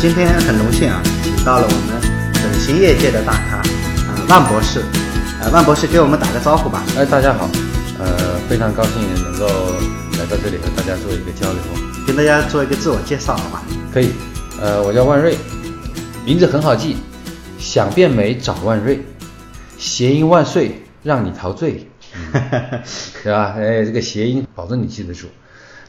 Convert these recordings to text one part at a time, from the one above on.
今天很荣幸啊，请到了我们整形业界的大咖，啊、万博士，呃，万博士给我们打个招呼吧。哎，大家好，呃，非常高兴能够来到这里和大家做一个交流。跟大家做一个自我介绍，好吧？可以，呃，我叫万瑞，名字很好记，想变美找万瑞，谐音万岁让你陶醉，嗯、对吧？哎，这个谐音保证你记得住。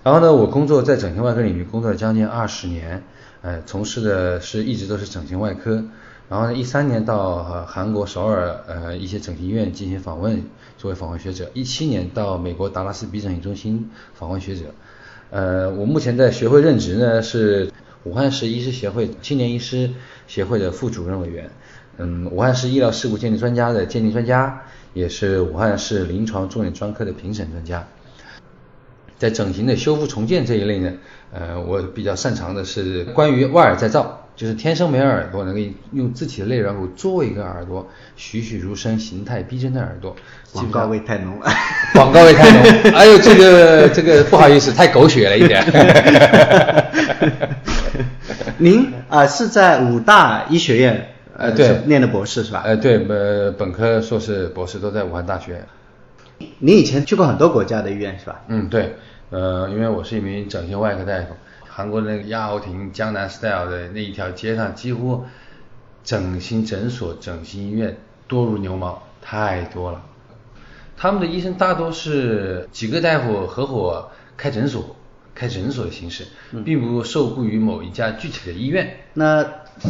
然后呢，我工作在整形外科领域工作了将近二十年，呃，从事的是一直都是整形外科。然后呢，一三年到、呃、韩国首尔呃一些整形医院进行访问，作为访问学者。一七年到美国达拉斯鼻整形中心访问学者。呃，我目前在学会任职呢，是武汉市医师协会青年医师协会的副主任委员。嗯，武汉市医疗事故鉴定专家的鉴定专家，也是武汉市临床重点专科的评审专家。在整形的修复重建这一类呢，呃，我比较擅长的是关于外耳再造，就是天生没有耳朵，能够用自己的肋软骨做一个耳朵，栩栩如生、形态逼真的耳朵。广告味太浓了，广告味太浓。哎呦，这个这个不好意思，太狗血了一点。您啊、呃、是在武大医学院呃对念的博士是吧？呃对，呃本科、硕士、博士都在武汉大学。你以前去过很多国家的医院是吧？嗯，对，呃，因为我是一名整形外科大夫，韩国那个亚欧亭江南 style 的那一条街上，几乎整形诊所、整形医院多如牛毛，太多了。他们的医生大多是几个大夫合伙开诊所，开诊所的形式，并不受雇于某一家具体的医院。那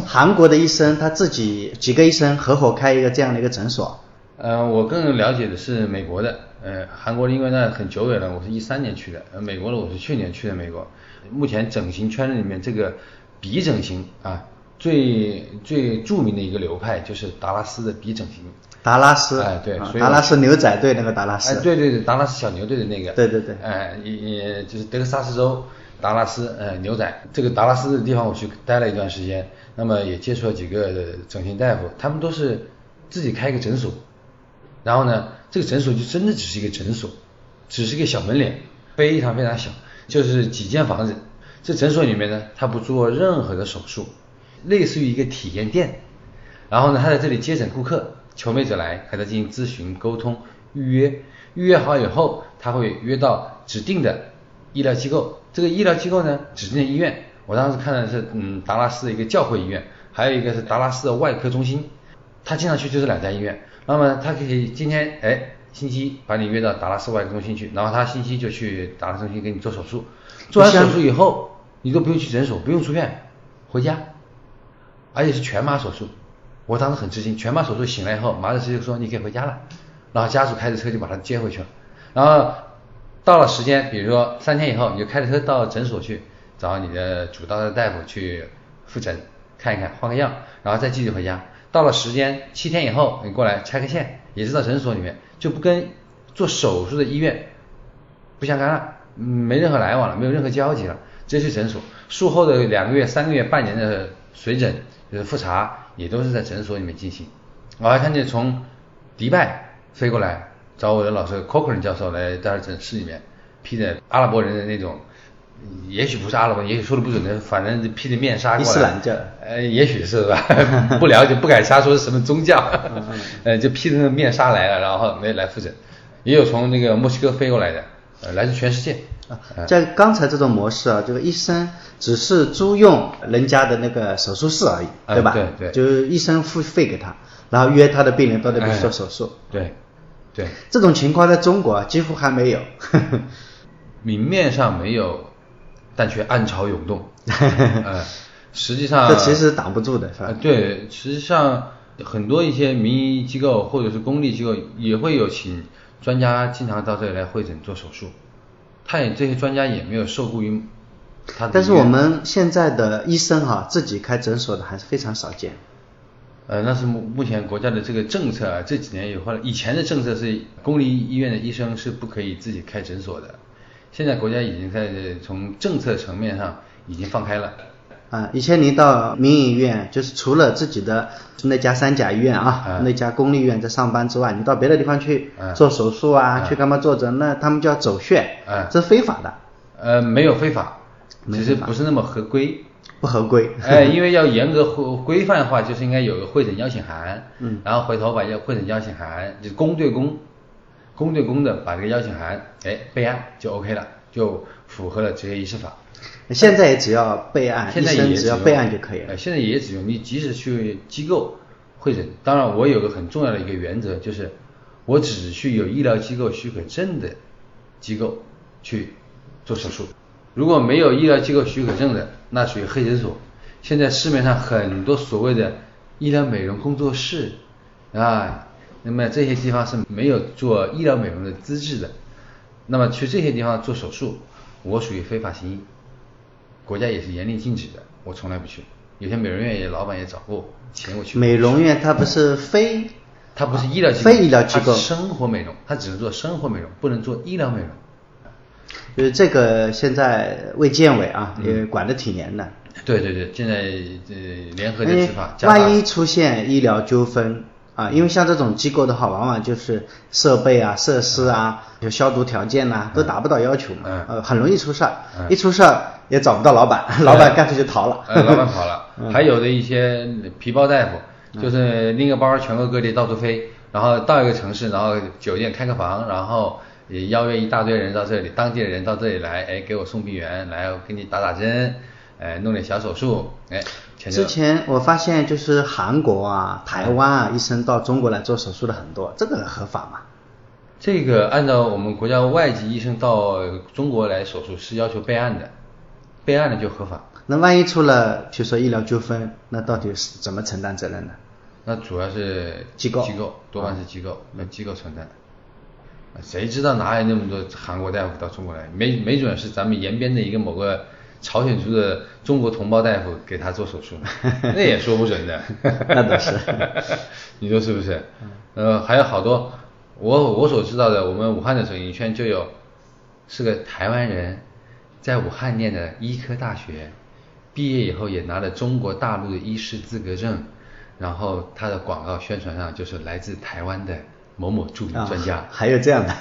韩国的医生他自己几个医生合伙开一个这样的一个诊所，呃，我更了解的是美国的，呃，韩国的因为那很久远了，我是一三年去的，呃，美国的我是去年去的美国。目前整形圈里面这个鼻整形啊，最最著名的一个流派就是达拉斯的鼻整形。达拉斯，哎对所以啊达拉斯牛仔队那个达拉斯，哎，对对对，达拉斯小牛队的那个。对对对哎，也也就是德克萨斯州达拉斯，呃，牛仔。这个达拉斯的地方我去待了一段时间，那么也接触了几个整形大夫，他们都是自己开一个诊所，然后呢，这个诊所就真的只是一个诊所，只是一个小门脸，非常非常小，就是几间房子。这诊所里面呢，他不做任何的手术，类似于一个体验店。然后呢，他在这里接诊顾客，求美者来和他进行咨询、沟通、预约。预约好以后，他会约到指定的医疗机构。这个医疗机构呢，指定的医院，我当时看的是嗯达拉斯的一个教会医院，还有一个是达拉斯的外科中心。他经常去就是两家医院。那么他可以今天哎星期一把你约到达拉斯外科中心去，然后他星期就去达拉斯中心给你做手术。做完手术以后，你都不用去诊所，不用出院，回家，而且是全麻手术。我当时很吃惊，全麻手术醒来以后，麻醉师就说你可以回家了，然后家属开着车就把他接回去了。然后到了时间，比如说三天以后，你就开着车到诊所去找你的主刀的大夫去复诊看一看，换个药，然后再继续回家。到了时间七天以后，你过来拆个线，也是到诊所里面，就不跟做手术的医院不相干了，没任何来往了，没有任何交集了，直接去诊所。术后的两个月、三个月、半年的随诊就是复查，也都是在诊所里面进行。我还看见从迪拜飞过来找我的老师 Cochrane 教授来在诊室里面披着阿拉伯人的那种，也许不是阿拉伯，也许说的不准的，反正披着面纱过来。伊斯兰教呃，也许是吧，不了解，不敢瞎说是什么宗教，呃，就披着那个面纱来了，然后没来复诊，也有从那个墨西哥飞过来的，呃，来自全世界。啊，在刚才这种模式啊，这个医生只是租用人家的那个手术室而已，哎对吧？对对就是医生付费给他，然后约他的病人到那边去做手术。对，对，这种情况在中国啊几乎还没有。明面上没有，但却暗潮涌动。呃，实际上这其实挡不住的，是吧？呃，对，实际上很多一些民营机构或者是公立机构也会有请专家经常到这里来会诊做手术，他也这些专家也没有受雇于他的。但是我们现在的医生哈、自己开诊所的还是非常少见。呃，那是目目前国家的这个政策啊，这几年有换了。以前的政策是公立医院的医生是不可以自己开诊所的，现在国家已经在从政策层面上已经放开了。啊，以前您到民营医院，就是除了自己的那家三甲医院啊，嗯那家公立医院在上班之外，你到别的地方去嗯做手术啊，嗯去干嘛做诊，那他们就要走穴，嗯这是非法的。呃，没有非法，只是不是那么合规。不合规。哎，因为要严格规规范化，就是应该有个会诊邀请函，嗯然后回头把要会诊邀请函，就是公对公，公对公的把这个邀请函，哎，备案就 OK 了，就符合了执业医师法。现在也只要备案，现在也用只要备案就可以了呃。现在也只用你即使去机构会诊，当然我有个很重要的一个原则，就是我只去有医疗机构许可证的机构去做手术。如果没有医疗机构许可证的，那属于黑诊所。现在市面上很多所谓的医疗美容工作室啊，那么这些地方是没有做医疗美容的资质的。那么去这些地方做手术，我属于非法行医。国家也是严令禁止的，我从来不去。有些美容院也老板也找过我，请我去。美容院它不是非，它不是医疗机构，非医疗机构它生活美容，它只能做生活美容，不能做医疗美容。就是这个现在卫健委啊嗯也管得挺严的。对对对，现在呃联合的执法，万一出现医疗纠纷啊，因为像这种机构的话，往往就是设备啊、设施啊、有消毒条件呐、都达不到要求嘛，嗯呃，很容易出事儿。嗯一出事儿也找不到老板，老板干脆就逃了。呃，老板跑了，嗯还有的一些皮包大夫，就是拎个包全国各地到处飞，然后到一个城市，然后酒店开个房，然后也邀约一大堆人到这里，当地的人到这里来，哎，给我送病源，来给你打打针，哎，弄点小手术，哎，之前我发现就是韩国啊、台湾啊，医生到中国来做手术的很多，这个合法吗？这个按照我们国家外籍医生到中国来手术是要求备案的，备案了就合法。那万一出了，比如说医疗纠纷，那到底是怎么承担责任呢？那主要是机构机构多半是机构，那机构承担。谁知道哪有那么多韩国大夫到中国来？没没准是咱们延边的一个某个朝鲜族的中国同胞大夫给他做手术，那也说不准的。那倒是。你说是不是？呃，还有好多，我我所知道的，我们武汉的整形圈就有是个台湾人，在武汉念的医科大学，毕业以后也拿了中国大陆的医师资格证，然后他的广告宣传上就是来自台湾的某某著名啊专家，还有这样的，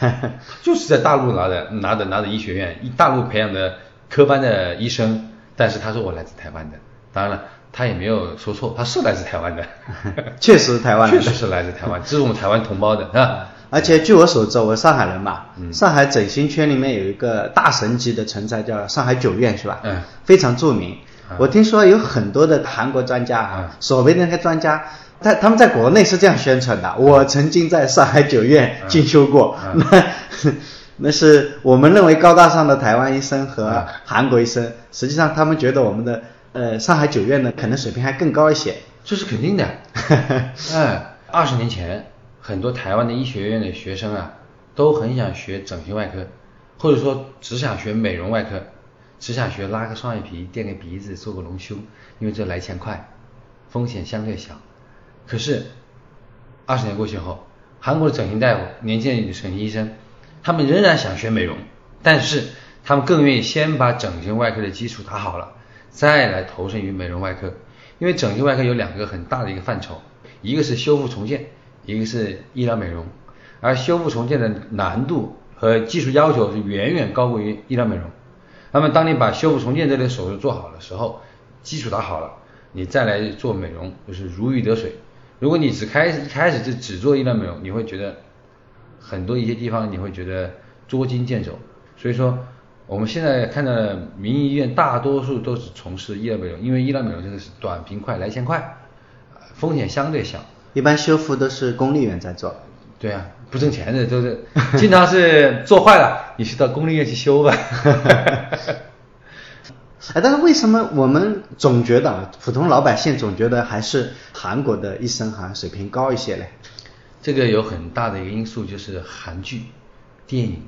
就是在大陆拿的拿的拿的医学院，大陆培养的科班的医生，但是他说我来自台湾的，当然了，他也没有说错，他是来自台湾的，确实台湾确实是来自台湾，这是我们台湾同胞的，是吧？而且据我所知，我上海人嘛，嗯。上海整形圈里面有一个大神级的存在，叫上海九院，是吧？嗯。非常著名。我听说有很多的韩国专家啊嗯，所谓的那些专家，他他们在国内是这样宣传的。我曾经在上海九院进修过，嗯。那 那是我们认为高大上的台湾医生和嗯韩国医生，实际上他们觉得我们的呃上海九院呢，可能水平还更高一些。这是肯定的。哎，二十年前，很多台湾的医学院的学生啊，都很想学整形外科，或者说只想学美容外科，只想学拉个双眼皮、垫个鼻子、做个隆胸，因为这来钱快，风险相对小。可是，二十年过去后，韩国的整形大夫、年轻的整形医生，他们仍然想学美容，但是他们更愿意先把整形外科的基础打好了，再来投身于美容外科。因为整形外科有两个很大的一个范畴，一个是修复重建，一个是医疗美容。而修复重建的难度和技术要求是远远高过于医疗美容。那么，当你把修复重建这类手术做好的时候，基础打好了，你再来做美容就是如鱼得水。如果你只开始一开始就只做医疗美容，你会觉得很多一些地方你会觉得捉襟见肘。所以说，我们现在看到的民营医院大多数都是从事医疗美容，因为医疗美容真的是短平快、来钱快，呃风险相对小。一般修复都是公立医院在做。对啊，不挣钱的都是，经常是做坏了，你去到公立医院去修吧。哎，但是为什么我们总觉得啊普通老百姓总觉得还是韩国的医生好像水平高一些嘞？这个有很大的一个因素就是韩剧、电影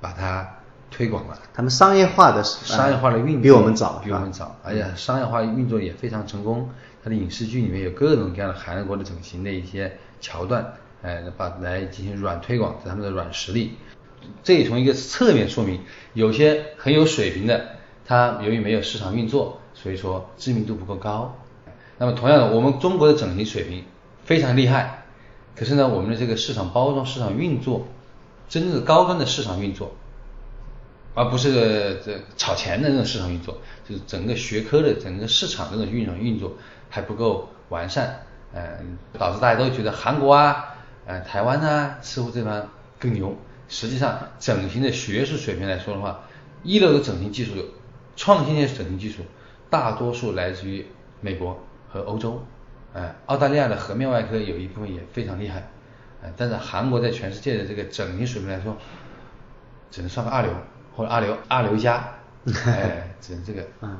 把它推广了。他们商业化的商业化的运作比我们早，比我们早，而且商业化运作也非常成功。它的影视剧里面有各种各样的韩国的整形的一些桥段，哎，把来进行软推广，他们的软实力。这也从一个侧面说明，有些很有水平的，它由于没有市场运作，所以说知名度不够高。那么同样的，我们中国的整形水平非常厉害，可是呢，我们的这个市场包装、市场运作，真正的高端的市场运作而不是这炒钱的那种市场运作，就是整个学科的整个市场这种运转运作还不够完善，嗯，导致大家都觉得韩国啊，呃，台湾啊，似乎这方更牛。实际上，整形的学术水平来说的话，一流的整形技术、创新的整形技术，大多数来自于美国和欧洲，哎，澳大利亚的颌面外科有一部分也非常厉害，哎，但是韩国在全世界的这个整形水平来说，只能算个二流或者二流二流加，哎，只能这个。嗯，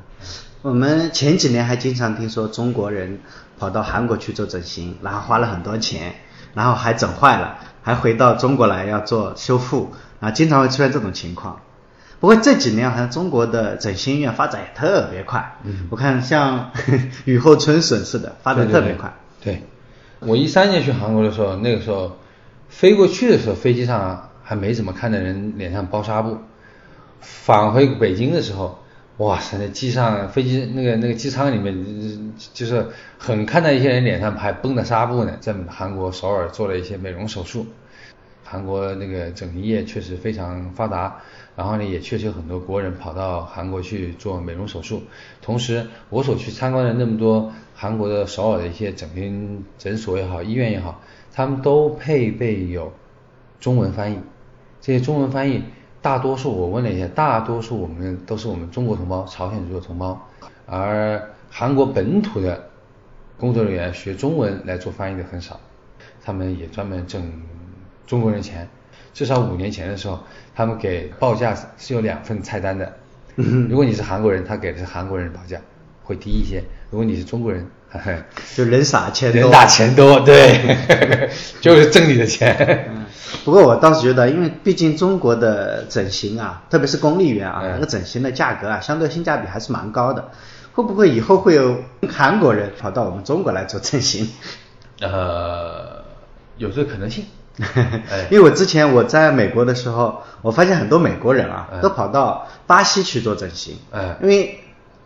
我们前几年还经常听说中国人跑到韩国去做整形，然后花了很多钱，然后还整坏了，还回到中国来要做修复，啊，经常会出现这种情况。不过这几年好像中国的整形医院发展也特别快，嗯我看像 雨后春笋似的，发展特别快。对，对我一三年去韩国的时候，那个时候飞过去的时候，飞机上还没怎么看到人脸上包纱布。返回北京的时候，哇塞，那机上飞机那个那个机舱里面，呃就是很看到一些人脸上还绷着纱布呢，在韩国首尔做了一些美容手术。韩国那个整形业确实非常发达，然后呢，也确实有很多国人跑到韩国去做美容手术。同时，我所去参观的那么多韩国的首尔的一些整形诊所也好，医院也好，他们都配备有中文翻译。这些中文翻译，大多数我问了一下，大多数我们都是我们中国同胞、朝鲜族的同胞，而韩国本土的工作人员学中文来做翻译的很少，他们也专门整中国人钱。至少五年前的时候，他们给报价是有两份菜单的。如果你是韩国人，他给的是韩国人报价，会低一些；如果你是中国人，就人傻钱多。人大钱多，对，就是挣你的钱。嗯，不过我倒是觉得，因为毕竟中国的整形啊，特别是公立医院啊，嗯那个整形的价格啊，相对性价比还是蛮高的。会不会以后会有韩国人跑到我们中国来做整形？呃，有这个可能性。哎 因为我之前我在美国的时候，我发现很多美国人啊，嗯都跑到巴西去做整形。嗯因为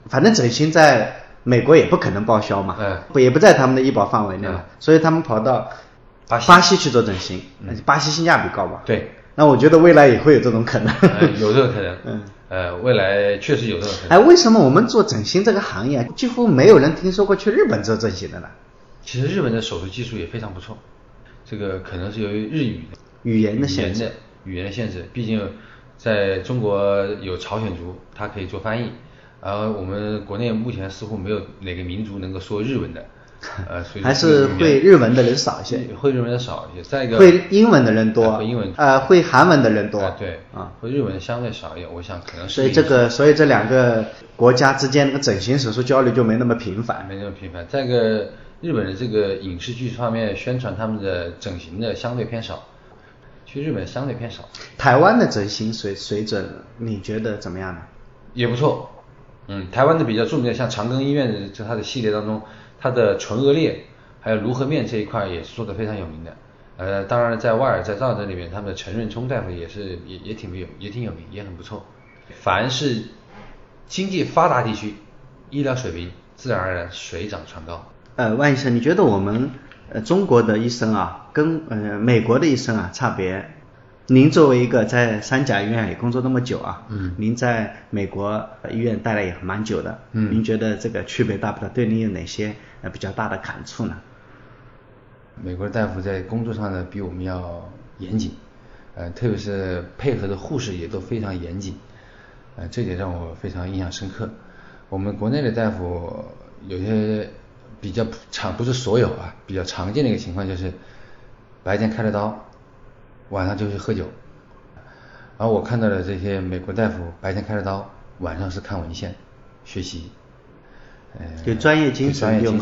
反正整形在美国也不可能报销嘛，嗯不也不在他们的医保范围内嘛，嗯所以他们跑到巴西巴西去做整形，巴西性价比高吧？对，那我觉得未来也会有这种可能。呃有这种可能。嗯。呃，未来确实有这种可能哎，能。为什么我们做整形这个行业几乎没有人听说过去日本做整形的呢？其实日本的手术技术也非常不错，这个可能是由于日语的语言的限制语言的限制，毕竟在中国有朝鲜族，他可以做翻译，而我们国内目前似乎没有哪个民族能够说日文的，呃，所以还是会日文的人少一些，会日文的少一些。再一个，会英文的人多，呃会英文呃，会韩文的人多，啊对啊，会日文相对少一点，我想可能是所以这个，所以这两个国家之间那个整形手术交流就没那么频繁。没那么频繁。再一个，日本的这个影视剧方面宣传他们的整形的相对偏少，去日本相对偏少，台湾的整形水水准，你觉得怎么样呢？也不错。嗯，台湾的比较著名的像长庚医院的，就它的系列当中，它的唇腭裂还有颅颌面这一块也是做的非常有名的。呃，当然在外尔在造这里面，他们的陈润聪大夫也是也也挺有也挺有名，也很不错。凡是经济发达地区，医疗水平自然而然水涨船高。呃，万医生，你觉得我们呃中国的医生啊，跟呃美国的医生啊差别？您作为一个在三甲医院也工作那么久啊，嗯您在美国医院待了也蛮久的，嗯您觉得这个区别大不大？对您有哪些呃比较大的感触呢？美国的大夫在工作上呢比我们要严谨，呃，特别是配合的护士也都非常严谨，呃，这点让我非常印象深刻。我们国内的大夫有些比较常，不是所有啊，比较常见的一个情况就是白天开了刀，晚上就去喝酒。而我看到的这些美国大夫白天开了刀，晚上是看文献、学习，呃，就专业精神比我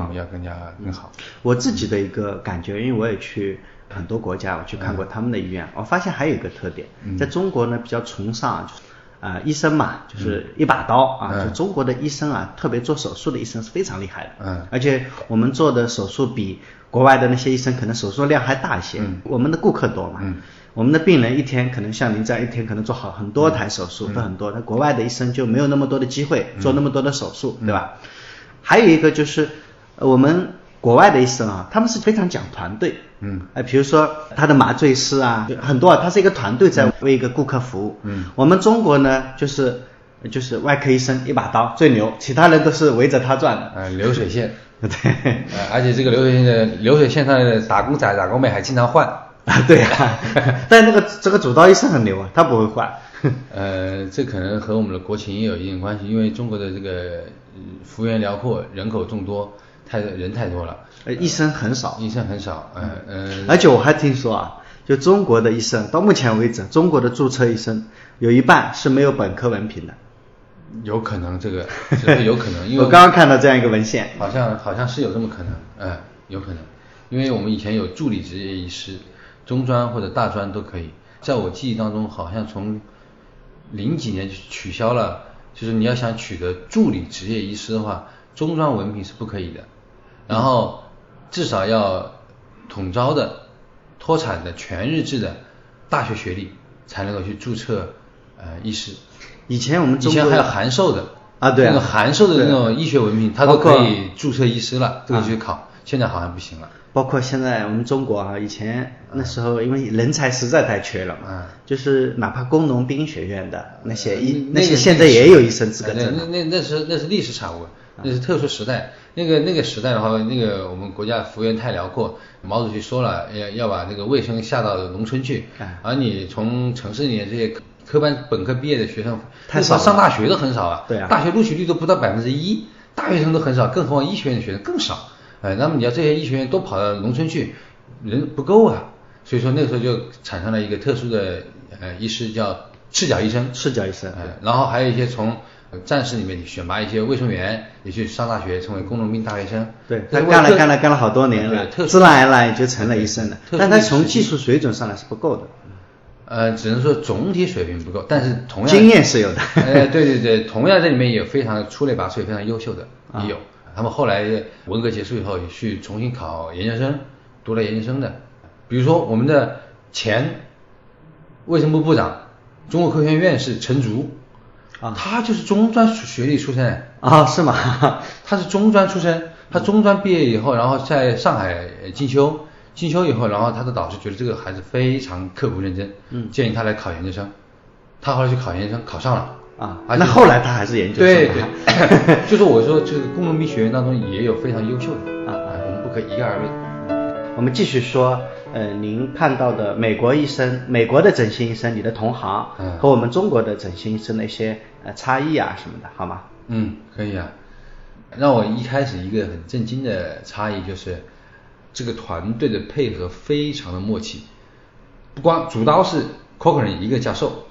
们要更加更好。我自己的一个感觉，因为我也去很多国家，我去看过他们的医院，我发现还有一个特点，嗯在中国呢比较崇尚就是。啊、医生嘛，就是一把刀啊，嗯。就中国的医生啊，特别做手术的医生是非常厉害的，嗯。而且我们做的手术比国外的那些医生可能手术量还大一些，嗯。我们的顾客多嘛，嗯。我们的病人一天可能像您这样一天可能做好很多台手术，嗯都很多，那国外的医生就没有那么多的机会做那么多的手术，对吧？还有一个就是，呃我们国外的医生啊，他们是非常讲团队。嗯，哎，比如说他的麻醉师啊，很多啊，他是一个团队在为一个顾客服务。嗯，我们中国呢，就是就是外科医生一把刀最牛，其他人都是围着他转的。呃，流水线。对。呃，而且这个流水线的流水线上的打工仔、打工妹还经常换。啊，对啊。但那个这个主刀医生很牛啊，他不会换。呃，这可能和我们的国情也有一定关系，因为中国的这个幅员辽阔，人口众多，太人太多了。呃，医生很少。医生很少，呃呃。而且我还听说啊，就中国的医生到目前为止，中国的注册医生有一半是没有本科文凭的。有可能这个，这个 有可能，因为我刚刚看到这样一个文献，好像好像是有这么可能，嗯，有可能，因为我们以前有助理执业医师，中专或者大专都可以，在我记忆当中，好像从零几年就取消了，就是你要想取得助理执业医师的话，中专文凭是不可以的，然后至少要统招的、脱产的、全日制的大学学历才能够去注册呃医师。以前我们以前还有函授的啊，对，那个函授的那种医学文凭，他都可以注册医师了，都可以去考。现在好像不行了。包括现在我们中国啊，以前那时候因为人才实在太缺了嘛，就是哪怕工农兵学院的那些医，那些现在也有医生资格证。那那那是那是历史产物，那是特殊时代。那个那个时代的话，那个我们国家幅员太辽阔，毛主席说了要要把那个卫生下到农村去，而你从城市里面这些。科班本科毕业的学生太少，上大学的很少啊。对啊，大学录取率都不到百分之一，大学生都很少，更何况医学院的学生更少。哎，那么你要这些医学院都跑到农村去，人不够啊。所以说那个时候就产生了一个特殊的呃医师叫赤脚医生。赤脚医生。哎，然后还有一些从战士里面选拔一些卫生员也去上大学，成为工农兵大学生。对，他干了干了干了好多年了，自然而然就成了医生了。但他从技术水准上来是不够的。呃，只能说总体水平不够，但是同样经验是有的。呃，对对对，同样这里面也有非常出类拔萃、非常优秀的也有。他们后来文革结束以后，去重新考研究生，读了研究生的。比如说我们的前卫生部部长、中国科学院院士陈竺，啊，他就是中专学历出身。啊，是吗？他是中专出身，他中专毕业以后，然后在上海进修。进修以后，然后他的导师觉得这个孩子非常刻苦认真，嗯，建议他来考研究生。他后来去考研究生，考上了啊。那后来他还是研究生。对对，就是我说这个工农兵学院当中也有非常优秀的啊，我们不可以一概而论。我们继续说，呃，您看到的美国医生、美国的整形医生，你的同行和我们中国的整形医生的一些呃差异啊什么的，好吗？嗯，可以啊。让我一开始一个很震惊的差异就是。这个团队的配合非常的默契，不光主刀是 Cochrane 一个教授，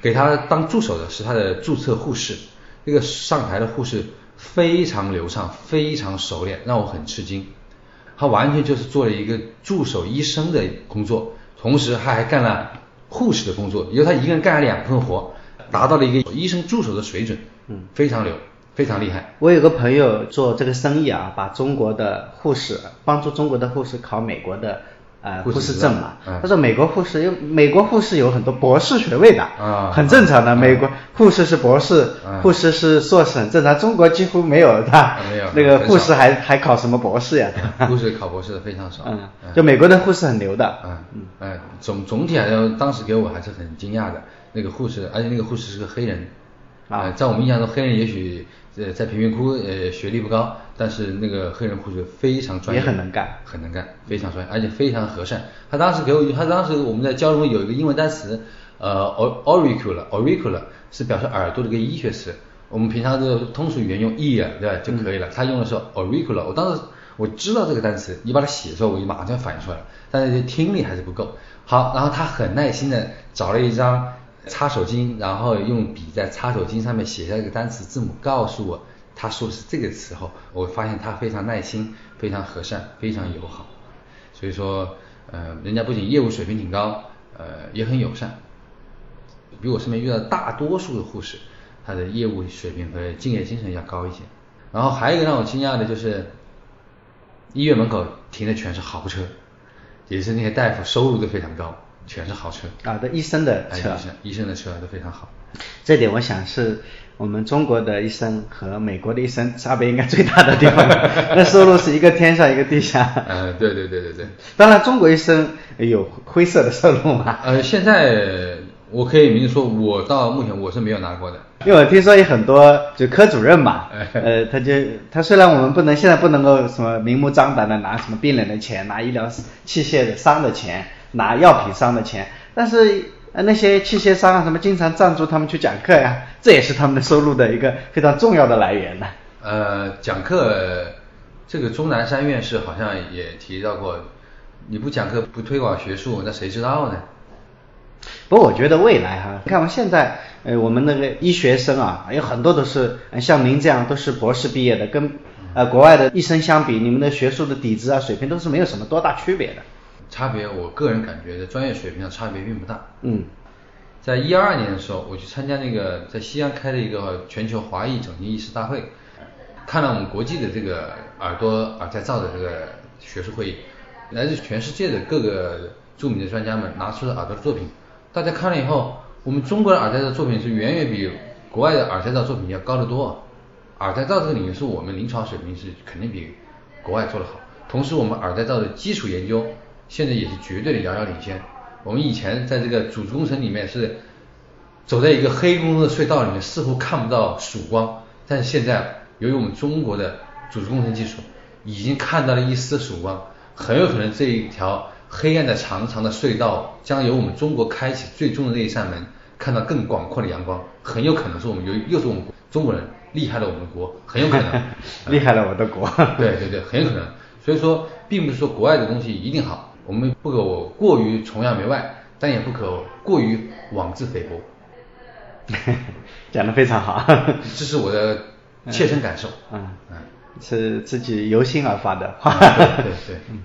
给他当助手的是他的注册护士，那个上台的护士非常流畅，非常熟练，让我很吃惊。他完全就是做了一个助手医生的工作，同时他还干了护士的工作，由他一个人干了两份活，达到了一个医生助手的水准，嗯，非常牛。非常厉害。我有个朋友做这个生意啊，把中国的护士帮助中国的护士考美国的呃护士证嘛。他说美国护士有美国护士有很多博士学位的，啊，很正常的。美国护士是博士，护士是硕士，很正常。中国几乎没有的，没有 那个护士还还考什么博士呀？护士考博士的非常少。嗯，就美国的护士很牛的。嗯嗯，哎，总总体来说，当时给我还是很惊讶的。那个护士，而且那个护士是个黑人。啊，在我们印象中，黑人也许呃在贫民窟呃学历不高，但是那个黑人护士非常专业，也很能干，很能干，非常专业，而且非常和善。他当时给我，他当时我们在教中有一个英文单词，呃，auricular，auricular 是表示耳朵的一个医学词。我们平常的通俗语言用 ear 对吧就可以了，他用的是 auricular。我当时我知道这个单词，你把它写出来，我就马上反应出来了，但是听力还是不够。好，然后他很耐心的找了一张。擦手巾，然后用笔在擦手巾上面写下一个单词字母，告诉我他说的是这个时候，我发现他非常耐心，非常和善，非常友好。所以说，呃，人家不仅业务水平挺高，呃，也很友善。比我身边遇到大多数的护士，他的业务水平和敬业精神要高一些。然后还有一个让我惊讶的就是，医院门口停的全是豪车，也是那些大夫收入都非常高。全是豪车啊，的医生的车，医生医生的车都非常好。这点我想是我们中国的医生和美国的医生差别应该最大的地方，那收入是一个天上一个地下。嗯，对对对对对。当然，中国医生有灰色的收入嘛。呃，现在我可以明说，我到目前我是没有拿过的。因为我听说有很多就科主任嘛，呃，他就他虽然我们不能现在不能够什么明目张胆的拿什么病人的钱，拿医疗器械的商的钱，拿药品伤的钱，但是呃那些器械商啊什么经常赞助他们去讲课呀，这也是他们的收入的一个非常重要的来源呢。呃，讲课，这个钟南山院士好像也提到过，你不讲课不推广学术，那谁知道呢？不过我觉得未来哈，你看我们现在，呃，我们那个医学生啊，有很多都是像您这样都是博士毕业的，跟呃国外的医生相比，你们的学术的底子啊水平都是没有什么多大区别的。差别，我个人感觉在专业水平上差别并不大。嗯，在一二年的时候，我去参加那个在西安开的一个全球华裔整形医师大会，看了我们国际的这个耳朵耳再造的这个学术会议，来自全世界的各个著名的专家们拿出了耳朵的作品。大家看了以后，我们中国的耳再造作品是远远比国外的耳再造作品要高得多。耳再造这个领域是我们临床水平是肯定比国外做得好，同时我们耳再造的基础研究现在也是绝对的遥遥领先。我们以前在这个组织工程里面是走在一个黑咕隆的隧道里面，似乎看不到曙光，但是现在由于我们中国的组织工程技术已经看到了一丝曙光，很有可能这一条。黑暗的长长的隧道将由我们中国开启最终的那一扇门，看到更广阔的阳光，很有可能是我们由又是我们中国人厉害了我们的国，很有可能 厉害了我的国。对对对，很有可能。所以说，并不是说国外的东西一定好，我们不可过于崇洋媚外，但也不可过于妄自菲薄。讲的非常好，这是我的切身感受。嗯嗯，是自己由心而发的对对，嗯，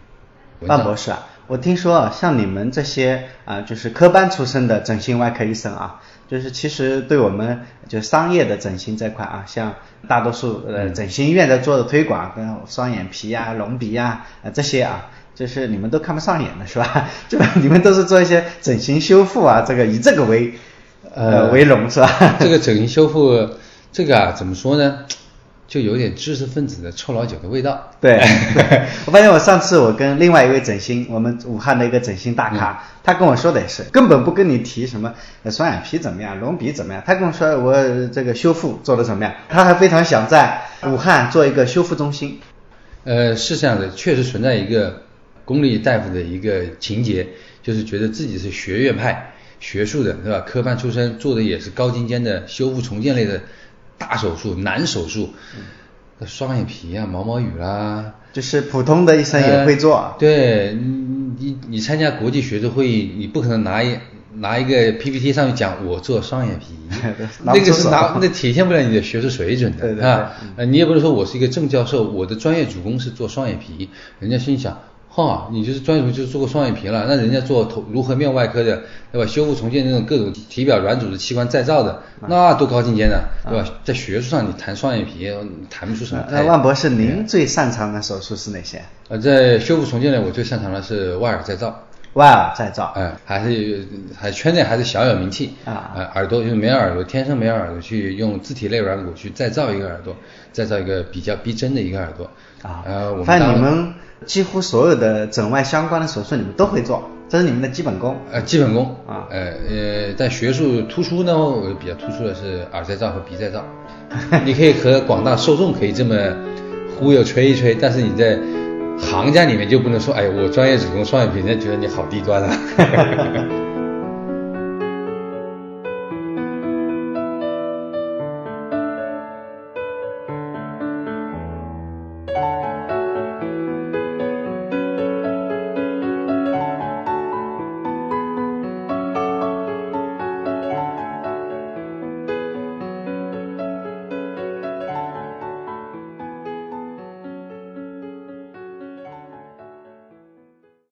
万 博士啊。我听说啊，像你们这些啊，就是科班出身的整形外科医生啊，就是其实对我们就商业的整形这块啊，像大多数呃整形医院在做的推广，跟双眼皮呀、隆鼻呀啊这些啊，就是你们都看不上眼的是吧？就你们都是做一些整形修复啊，这个以这个为呃为荣是吧？这个整形修复这个啊，怎么说呢？就有点知识分子的臭老九的味道。对，我发现我上次我跟另外一位整形，我们武汉的一个整形大咖，他跟我说的也是，根本不跟你提什么双眼皮怎么样，隆鼻怎么样，他跟我说我这个修复做的怎么样，他还非常想在武汉做一个修复中心。呃，是这样的，确实存在一个公立大夫的一个情节，就是觉得自己是学院派、学术的，对吧？科班出身，做的也是高精尖的修复重建类的。大手术、难手术，双眼皮啊、毛毛雨啦，就是普通的医生也会做。对，你你你参加国际学术会议，你不可能拿一拿一个 PPT 上去讲我做双眼皮，那个是拿那体现不了你的学术水准的啊。你也不能说我是一个正教授，我的专业主攻是做双眼皮，人家心想。哈，你就是专业就是做过双眼皮了，那人家做头颅颌面外科的，对吧？修复重建那种各种体表软组织器官再造的，那多高精尖呢，对吧？在学术上你谈双眼皮，谈不出什么。那万博士，您最擅长的手术是哪些？呃，在修复重建呢，我最擅长的是外耳再造。外耳再造，嗯，还是还圈内还是小有名气啊。耳朵就是没耳朵，天生没耳朵，去用自体类软骨去再造一个耳朵，再造一个比较逼真的一个耳朵啊。呃，发现你们。几乎所有的整外相关的手术你们都会做，这是你们的基本功。呃，基本功啊，呃呃，但学术突出呢，我比较突出的是耳再造和鼻再造。你可以和广大受众可以这么忽悠吹一吹，但是你在行家里面就不能说，哎，我专业只攻双眼皮，人家觉得你好低端啊。